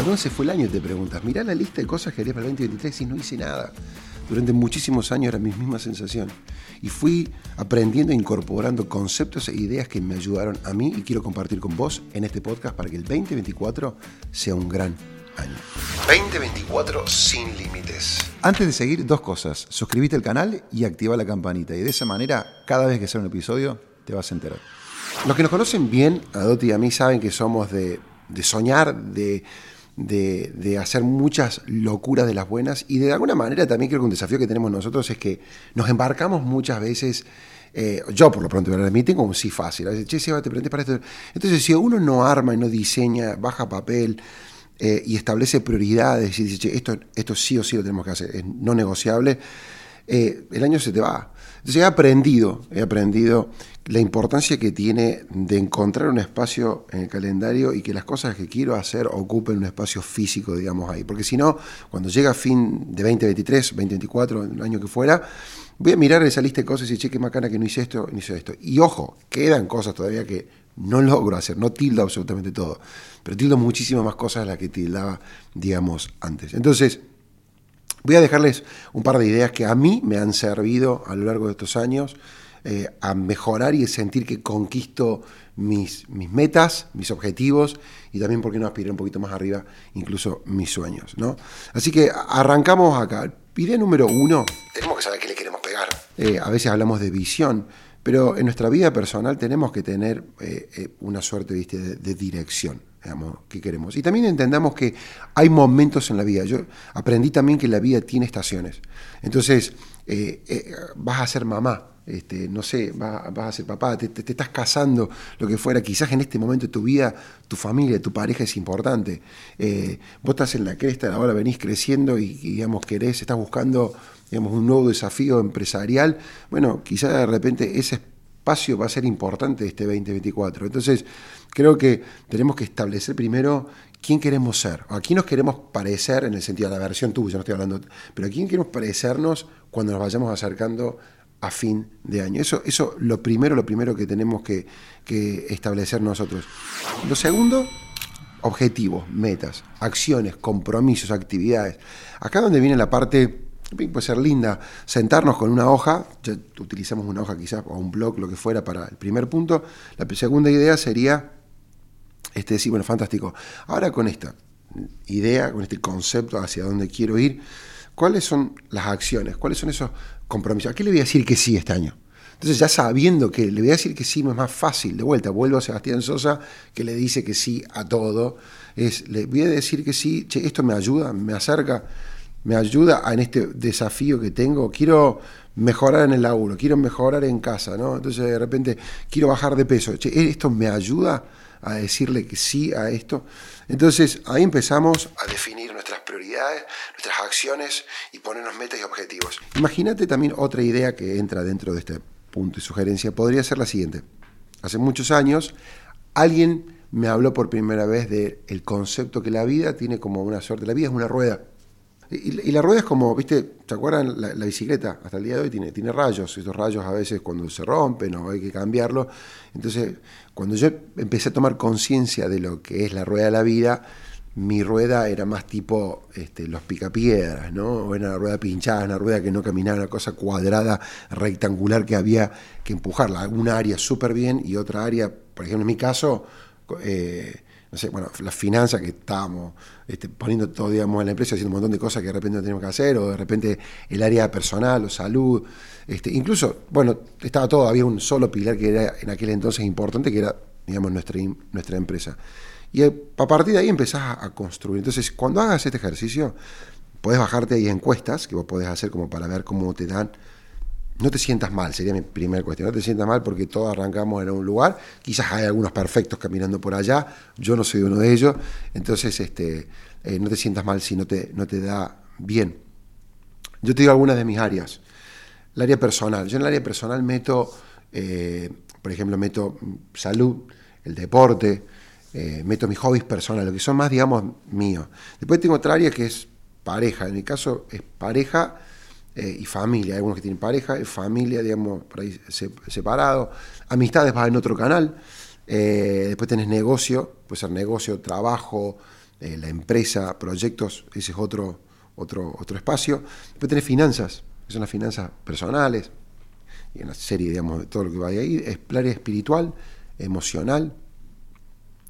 ¿A dónde se fue el año? Te preguntas. Mirá la lista de cosas que haría para el 2023 y no hice nada. Durante muchísimos años era mi misma sensación. Y fui aprendiendo e incorporando conceptos e ideas que me ayudaron a mí y quiero compartir con vos en este podcast para que el 2024 sea un gran año. 2024 sin límites. Antes de seguir, dos cosas. Suscríbete al canal y activa la campanita. Y de esa manera, cada vez que sea un episodio, te vas a enterar. Los que nos conocen bien, a Doti y a mí, saben que somos de, soñar, de, de, hacer muchas locuras de las buenas. Y de alguna manera también creo que un desafío que tenemos nosotros es que nos embarcamos muchas veces. Eh, yo por lo pronto me lo admiten como si fácil. A veces, che, Seba, te para esto. Entonces, si uno no arma y no diseña, baja papel, eh, y establece prioridades y dice, esto, esto sí o sí lo tenemos que hacer, es no negociable, eh, el año se te va. Entonces he aprendido, he aprendido la importancia que tiene de encontrar un espacio en el calendario y que las cosas que quiero hacer ocupen un espacio físico, digamos, ahí. Porque si no, cuando llega fin de 2023, 2024, el año que fuera, voy a mirar esa lista de cosas y decir, qué macana que no hice esto, no hice esto. Y ojo, quedan cosas todavía que no logro hacer, no tildo absolutamente todo, pero tildo muchísimas más cosas de las que tildaba, digamos, antes. Entonces, voy a dejarles un par de ideas que a mí me han servido a lo largo de estos años eh, a mejorar y sentir que conquisto mis, mis metas, mis objetivos y también, porque no aspirar un poquito más arriba, incluso mis sueños. ¿no? Así que arrancamos acá. Idea número uno, tenemos que saber qué le queremos pegar. Eh, a veces hablamos de visión, pero en nuestra vida personal tenemos que tener eh, una suerte. De, dirección, que queremos. Y también entendamos que hay momentos en la vida. Yo aprendí también que la vida tiene estaciones. Entonces, eh, vas a ser mamá, este, no sé, vas, a ser papá, te, estás casando, lo que fuera, quizás en este momento de tu vida, tu familia, tu pareja es importante. vos estás en la cresta, ahora venís creciendo y, digamos, querés, estás buscando digamos, un nuevo desafío empresarial, bueno, quizá de repente ese espacio va a ser importante este 2024. Entonces, creo que tenemos que establecer primero quién queremos ser, a quién nos queremos parecer en el sentido de la versión tuya, no estoy hablando, pero a quién queremos parecernos cuando nos vayamos acercando a fin de año. Eso, eso lo primero, lo primero que tenemos que, que establecer nosotros. Lo segundo, objetivos, metas, acciones, compromisos, actividades. Acá donde viene la parte puede ser linda, sentarnos con una hoja, ya utilizamos una hoja quizás o un blog, lo que fuera para el primer punto. La segunda idea sería este, decir, bueno, fantástico, ahora con esta idea, con este concepto hacia dónde quiero ir, ¿cuáles son las acciones? ¿Cuáles son esos compromisos? ¿A qué le voy a decir que sí este año? Entonces, ya sabiendo que le voy a decir que sí, es más fácil. De vuelta, vuelvo a Sebastián Sosa, que le dice que sí a todo. Es, le voy a decir que sí, che, esto me ayuda, me acerca me ayuda en este desafío que tengo. Quiero mejorar en el laburo, quiero mejorar en casa, ¿no? Entonces de repente quiero bajar de peso. ¿esto me ayuda a decirle que sí a esto? Entonces ahí empezamos a definir nuestras prioridades, nuestras acciones y ponernos metas y objetivos. Imagínate también otra idea que entra dentro de este punto y sugerencia. Podría ser la siguiente. Hace muchos años alguien me habló por primera vez del concepto que la vida tiene como una suerte. La vida es una rueda y, la rueda es como, viste, ¿se acuerdan? La, bicicleta hasta el día de hoy tiene, tiene rayos. Estos rayos a veces cuando se rompen o hay que cambiarlo. Entonces, cuando yo empecé a tomar conciencia de lo que es la rueda de la vida, mi rueda era más tipo este, los picapiedras, ¿no? O era una rueda pinchada, una rueda que no caminaba, una cosa cuadrada, rectangular que había que empujarla. Una área súper bien y otra área, por ejemplo, en mi caso, eh, no sé, bueno, las finanzas que estábamos este, poniendo todo, digamos, en la empresa, haciendo un montón de cosas que de repente no teníamos que hacer, o de repente el área personal o salud, este, incluso, bueno, estaba todo, había un solo pilar que era en aquel entonces importante, que era, digamos, nuestra, nuestra empresa. Y a partir de ahí empezás a, construir. Entonces, cuando hagas este ejercicio, puedes bajarte ahí encuestas que vos podés hacer como para ver cómo te dan no te sientas mal, sería mi primera cuestión. No te sientas mal porque todos arrancamos en un lugar. Quizás hay algunos perfectos caminando por allá. Yo no soy uno de ellos. Entonces, este, eh, no te sientas mal si no te, no te da bien. Yo te digo algunas de mis áreas. El área personal. Yo en el área personal meto, eh, por ejemplo, meto salud, el deporte, eh, meto mis hobbies personales, lo que son más, digamos, míos. Después tengo otra área que es pareja. En mi caso es pareja eh, y familia. Algunos que tienen pareja, familia, digamos, por ahí separado. Amistades va en otro canal. Eh, después tenés negocio, puede ser negocio, trabajo, eh, la empresa, proyectos, ese es otro, otro, otro espacio. Después tenés finanzas, que son las finanzas personales, y una serie, digamos, de todo lo que va ahí. Es área espiritual, emocional,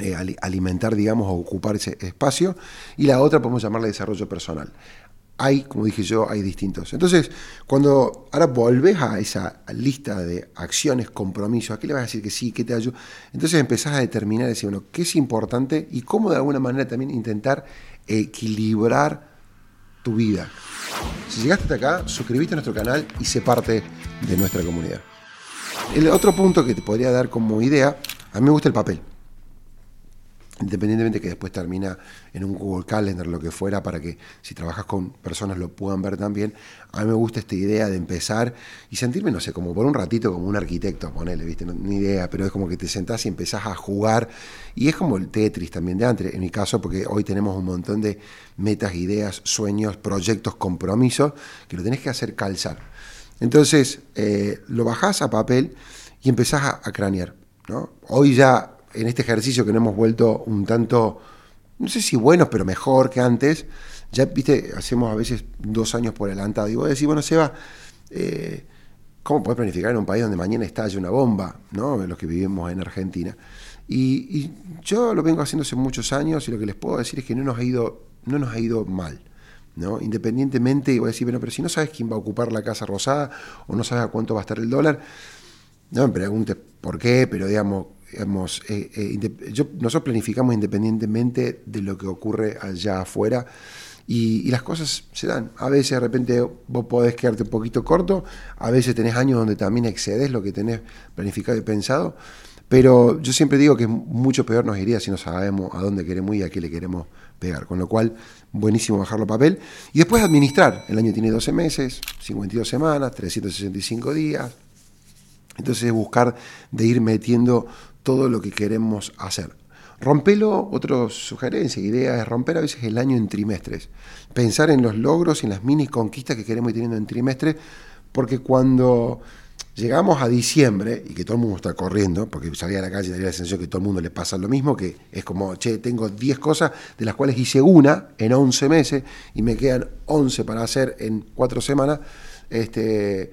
eh, alimentar, digamos, o ocupar ese espacio. Y la otra podemos llamarla desarrollo personal. Hay, como dije yo, hay distintos. Entonces, cuando ahora volvés a esa lista de acciones, compromisos, ¿a qué le vas a decir que sí, qué te ayuda? Entonces empezás a determinar, decir, bueno, qué es importante y cómo de alguna manera también intentar equilibrar tu vida. Si llegaste hasta acá, suscríbete a nuestro canal y sé parte de nuestra comunidad. El otro punto que te podría dar como idea, a mí me gusta el papel independientemente que después termina en un Google Calendar, lo que fuera, para que si trabajas con personas lo puedan ver también. A mí me gusta esta idea de empezar y sentirme, no sé, como por un ratito como un arquitecto, ponele, ¿viste? ni idea, pero es como que te sentás y empezás a jugar. Y es como el Tetris también de antes, en mi caso, porque hoy tenemos un montón de metas, ideas, sueños, proyectos, compromisos, que lo tenés que hacer calzar. Entonces, eh, lo bajás a papel y empezás a, a cranear. ¿no? Hoy ya en este ejercicio que nos hemos vuelto un tanto, no sé si buenos, pero mejor que antes, ya, viste, hacemos a veces dos años por adelantado. Y vos decís, bueno, Seba, eh, ¿cómo puedes planificar en un país donde mañana estalle una bomba, ¿no? Los que vivimos en Argentina. Y, yo lo vengo haciendo hace muchos años y lo que les puedo decir es que no nos ha ido, no nos ha ido mal. ¿no? Independientemente, voy a decir, bueno, pero si no sabes quién va a ocupar la Casa Rosada o no sabes a cuánto va a estar el dólar, no me preguntes por qué, pero digamos, digamos, eh, eh, nosotros planificamos independientemente de lo que ocurre allá afuera y, las cosas se dan. A veces de repente vos podés quedarte un poquito corto, a veces tenés años donde también excedes lo que tenés planificado y pensado, pero yo siempre digo que mucho peor nos iría si no sabemos a dónde queremos y a qué le queremos pegar. Con lo cual, buenísimo bajarlo a papel. Y después administrar. El año tiene 12 meses, 52 semanas, 365 días. Entonces buscar de ir metiendo todo lo que queremos hacer. Rompelo, otra sugerencia, idea es romper a veces el año en trimestres. Pensar en los logros y en las mini conquistas que queremos ir teniendo en trimestres, porque cuando llegamos a diciembre y que todo el mundo está corriendo, porque salía a la calle y tenía la sensación que todo el mundo le pasa lo mismo, que es como, che, tengo 10 cosas, de las cuales hice una en 11 meses y me quedan 11 para hacer en 4 semanas. Este,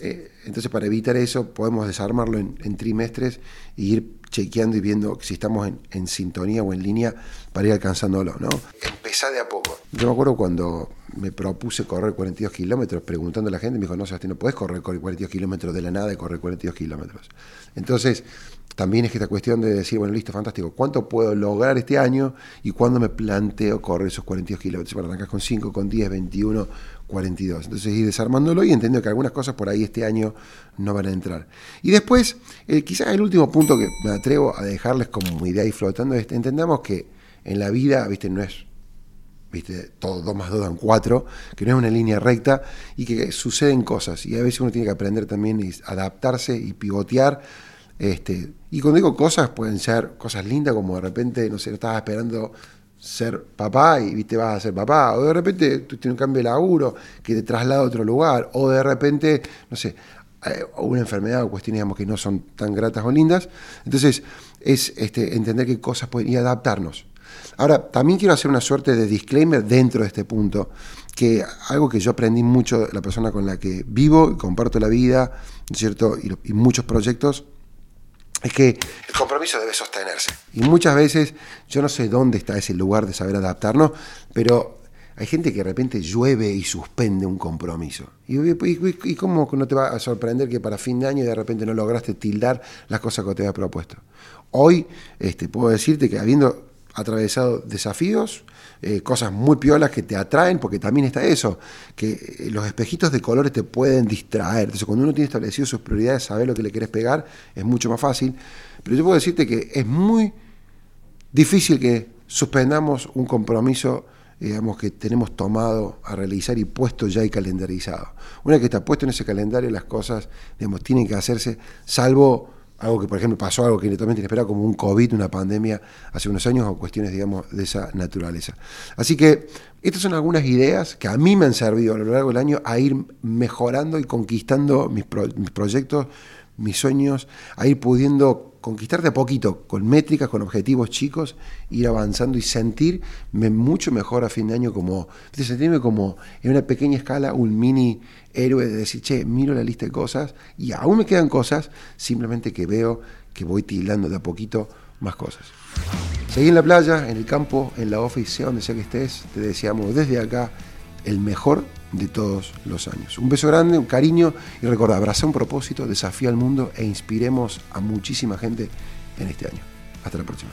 eh, entonces, para evitar eso, podemos desarmarlo en, trimestres e ir chequeando y viendo si estamos en, sintonía o en línea para ir alcanzándolo, ¿no? Empezar de a poco. Yo me acuerdo cuando me propuse correr 42 kilómetros, preguntando a la gente, me dijo, no, Sebastián, no puedes correr 42 kilómetros de la nada y correr 42 kilómetros. Entonces, también es que esta cuestión de decir, bueno, listo, fantástico, ¿cuánto puedo lograr este año y cuándo me planteo correr esos 42 kilómetros? Para arrancar con 5, con 10, 21, 42. Entonces ir desarmándolo y entiendo que algunas cosas por ahí este año no van a entrar. Y después, eh, quizás el último punto que me atrevo a dejarles como idea y flotando es, entendamos que en la vida, viste, no es ¿viste? Todo 2 más 2 dan 4, que no es una línea recta y que suceden cosas. Y a veces uno tiene que aprender también a adaptarse y pivotear este, y cuando digo cosas, pueden ser cosas lindas, como de repente, no sé, estabas esperando ser papá y viste vas a ser papá, o de repente tú tienes un cambio de laburo que te traslada a otro lugar, o de repente, no sé, eh, una enfermedad o cuestiones que no son tan gratas o lindas. Entonces, es este, entender qué cosas pueden y adaptarnos. Ahora, también quiero hacer una suerte de disclaimer dentro de este punto, que algo que yo aprendí mucho la persona con la que vivo y comparto la vida, ¿cierto? y muchos proyectos, es que el compromiso debe sostenerse. Y muchas veces yo no sé dónde está ese lugar de saber adaptarnos, pero hay gente que de repente llueve y suspende un compromiso. ¿Y, cómo no te va a sorprender que para fin de año de repente no lograste tildar las cosas que te había propuesto? Hoy este, puedo decirte que habiendo atravesado desafíos, eh, cosas muy piolas que te atraen, porque también está eso, que eh, los espejitos de colores te pueden distraer. Entonces, cuando uno tiene establecido sus prioridades, saber lo que le querés pegar, es mucho más fácil. Pero yo puedo decirte que es muy difícil que suspendamos un compromiso digamos, que tenemos tomado a realizar y puesto ya y calendarizado. Una vez que está puesto en ese calendario, las cosas digamos, tienen que hacerse, salvo algo que, por ejemplo, pasó algo que totalmente inesperado, como un COVID, una pandemia hace unos años, o cuestiones, digamos, de esa naturaleza. Así que estas son algunas ideas que a mí me han servido a lo largo del año a ir mejorando y conquistando mis, proyectos, mis sueños, a ir pudiendo conquistar de a poquito, con métricas, con objetivos chicos, ir avanzando y sentirme mucho mejor a fin de año como, sentirme como en una pequeña escala un mini héroe de decir, che, miro la lista de cosas y aún me quedan cosas, simplemente que veo que voy tildando de a poquito más cosas. Seguí en la playa, en el campo, en la office, sea donde sea que estés, te deseamos desde acá el mejor de todos los años. Un beso grande, un cariño y recuerda, abraza un propósito, desafía al mundo e inspiremos a muchísima gente en este año. Hasta la próxima.